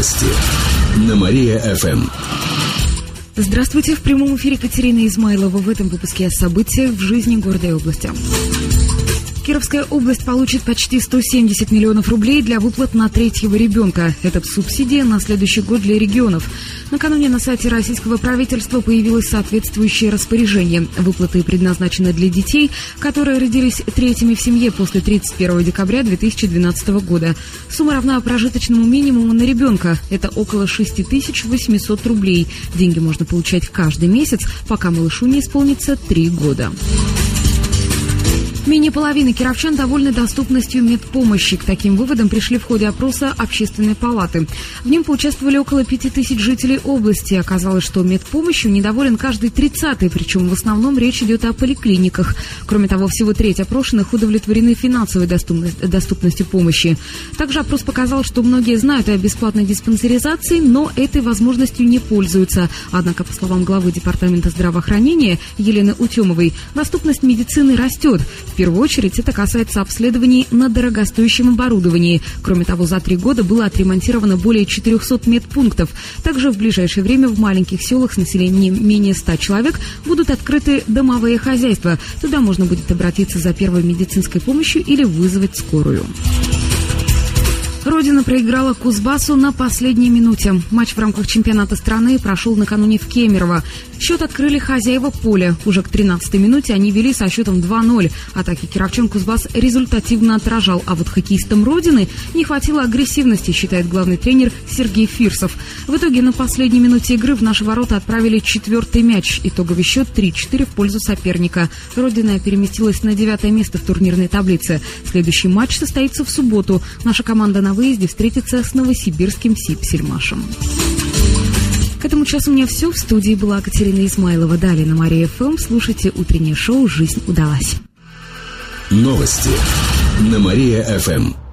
Новости на Мария-ФМ. Здравствуйте, в прямом эфире Катерина Измайлова. В этом выпуске о событиях в жизни города и области. Кировская область получит почти 170 миллионов рублей для выплат на третьего ребенка. Это субсидия на следующий год для регионов. Накануне на сайте российского правительства появилось соответствующее распоряжение. Выплаты предназначены для детей, которые родились третьими в семье после 31 декабря 2012 года. Сумма равна прожиточному минимуму на ребенка. Это около 6800 рублей. Деньги можно получать каждый месяц, пока малышу не исполнится 3 года. Менее половины кировчан довольны доступностью медпомощи. К таким выводам пришли в ходе опроса Общественной палаты. В нем поучаствовали около пяти тысяч жителей области. Оказалось, что медпомощью недоволен каждый тридцатый, причем в основном речь идет о поликлиниках. Кроме того, всего треть опрошенных удовлетворены финансовой доступностью помощи. Также опрос показал, что многие знают о бесплатной диспансеризации, но этой возможностью не пользуются. Однако, по словам главы Департамента здравоохранения Елены Утемовой, доступность медицины растет первую очередь это касается обследований на дорогостоящем оборудовании. Кроме того, за три года было отремонтировано более 400 медпунктов. Также в ближайшее время в маленьких селах с населением менее 100 человек будут открыты домовые хозяйства. Туда можно будет обратиться за первой медицинской помощью или вызвать скорую. Родина проиграла Кузбассу на последней минуте. Матч в рамках чемпионата страны прошел накануне в Кемерово. Счет открыли хозяева поля. Уже к 13-й минуте они вели со счетом 2-0. Атаки кировчан Кузбасс результативно отражал, а вот хоккеистам Родины не хватило агрессивности, считает главный тренер Сергей Фирсов. В итоге на последней минуте игры в наши ворота отправили четвертый мяч. Итоговый счет 3-4 в пользу соперника. Родина переместилась на девятое место в турнирной таблице. Следующий матч состоится в субботу. Наша команда на выезде встретится с новосибирским Сипсельмашем. К этому часу у меня все. В студии была Катерина Измайлова. Далее на Мария ФМ слушайте утреннее шоу «Жизнь удалась». Новости на Мария ФМ.